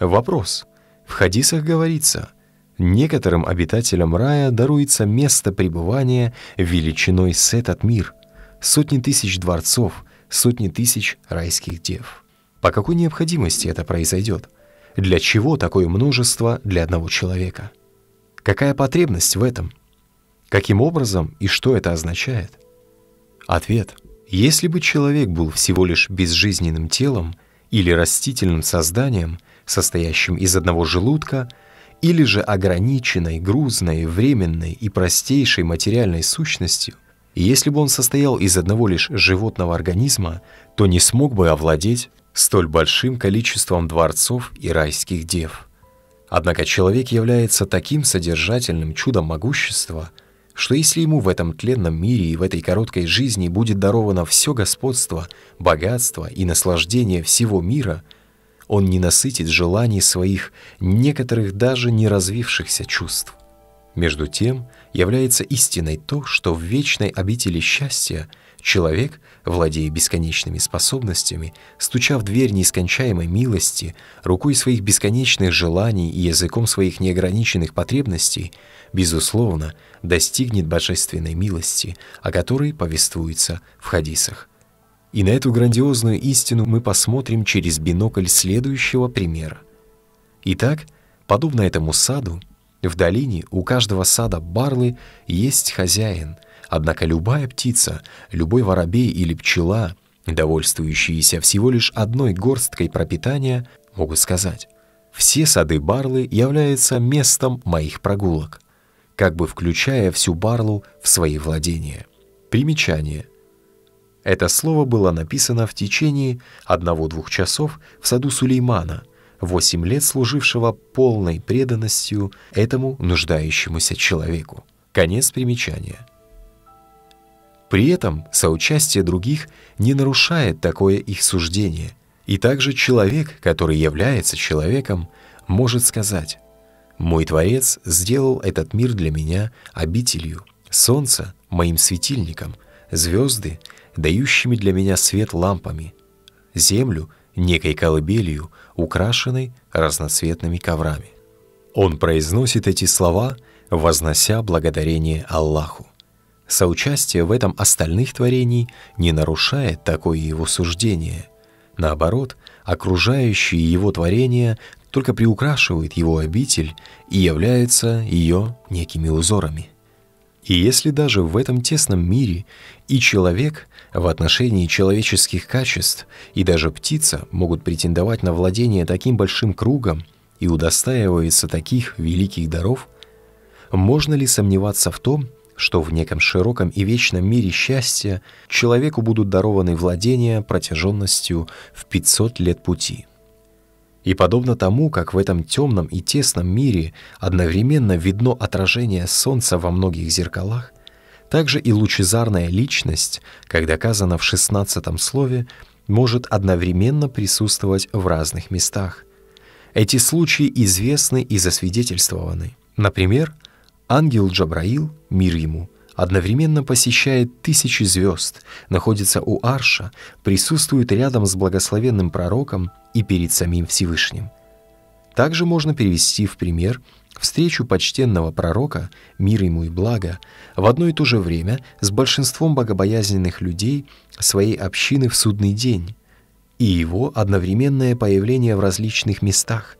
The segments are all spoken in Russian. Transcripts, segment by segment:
Вопрос. В хадисах говорится, некоторым обитателям рая даруется место пребывания величиной с этот мир, сотни тысяч дворцов, сотни тысяч райских дев. По какой необходимости это произойдет? Для чего такое множество для одного человека? Какая потребность в этом? Каким образом и что это означает? Ответ. Если бы человек был всего лишь безжизненным телом или растительным созданием, состоящим из одного желудка, или же ограниченной, грузной, временной и простейшей материальной сущностью, если бы он состоял из одного лишь животного организма, то не смог бы овладеть столь большим количеством дворцов и райских дев. Однако человек является таким содержательным чудом могущества, что если ему в этом тленном мире и в этой короткой жизни будет даровано все господство, богатство и наслаждение всего мира, он не насытит желаний своих некоторых даже не развившихся чувств. Между тем, является истиной то, что в вечной обители счастья человек, владея бесконечными способностями, стуча в дверь нескончаемой милости, рукой своих бесконечных желаний и языком своих неограниченных потребностей, безусловно, достигнет божественной милости, о которой повествуется в хадисах. И на эту грандиозную истину мы посмотрим через бинокль следующего примера. Итак, подобно этому саду, в долине у каждого сада барлы есть хозяин, однако любая птица, любой воробей или пчела, довольствующиеся всего лишь одной горсткой пропитания, могут сказать «Все сады барлы являются местом моих прогулок», как бы включая всю барлу в свои владения. Примечание. Это слово было написано в течение одного-двух часов в саду Сулеймана, восемь лет служившего полной преданностью этому нуждающемуся человеку. Конец примечания. При этом соучастие других не нарушает такое их суждение, и также человек, который является человеком, может сказать «Мой Творец сделал этот мир для меня обителью, солнце — моим светильником, звезды — дающими для меня свет лампами, землю — некой колыбелью, украшенной разноцветными коврами. Он произносит эти слова, вознося благодарение Аллаху. Соучастие в этом остальных творений не нарушает такое его суждение. Наоборот, окружающие его творения только приукрашивают его обитель и являются ее некими узорами. И если даже в этом тесном мире и человек в отношении человеческих качеств, и даже птица могут претендовать на владение таким большим кругом и удостаиваются таких великих даров, можно ли сомневаться в том, что в неком широком и вечном мире счастья человеку будут дарованы владения протяженностью в 500 лет пути? И подобно тому, как в этом темном и тесном мире одновременно видно отражение солнца во многих зеркалах, также и лучезарная личность, как доказано в шестнадцатом слове, может одновременно присутствовать в разных местах. Эти случаи известны и засвидетельствованы. Например, ангел Джабраил, мир ему, одновременно посещает тысячи звезд, находится у Арша, присутствует рядом с благословенным пророком и перед самим Всевышним. Также можно перевести в пример встречу почтенного пророка, мир ему и благо, в одно и то же время с большинством богобоязненных людей своей общины в судный день, и его одновременное появление в различных местах,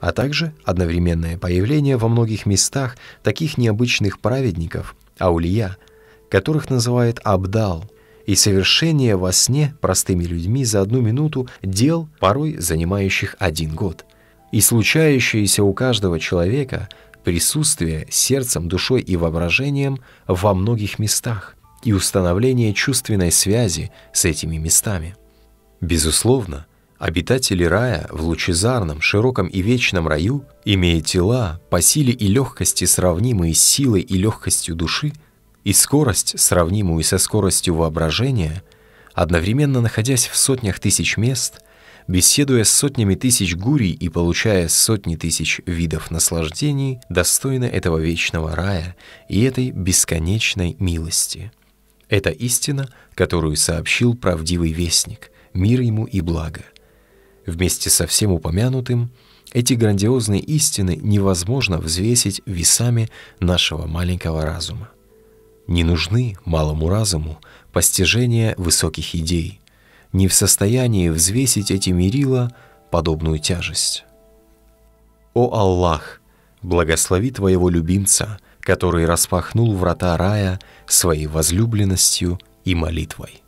а также одновременное появление во многих местах таких необычных праведников, аулия, которых называют Абдал, и совершение во сне простыми людьми за одну минуту дел, порой занимающих один год, и случающееся у каждого человека присутствие сердцем, душой и воображением во многих местах и установление чувственной связи с этими местами. Безусловно, обитатели рая в лучезарном, широком и вечном раю, имея тела по силе и легкости сравнимые с силой и легкостью души, и скорость, сравнимую со скоростью воображения, одновременно находясь в сотнях тысяч мест, беседуя с сотнями тысяч гурий и получая сотни тысяч видов наслаждений, достойны этого вечного рая и этой бесконечной милости. Это истина, которую сообщил правдивый вестник, мир ему и благо. Вместе со всем упомянутым, Эти грандиозные истины невозможно взвесить весами нашего маленького разума. Не нужны малому разуму постижения высоких идей, не в состоянии взвесить эти мерила подобную тяжесть. О Аллах, благослови Твоего любимца, который распахнул врата рая своей возлюбленностью и молитвой.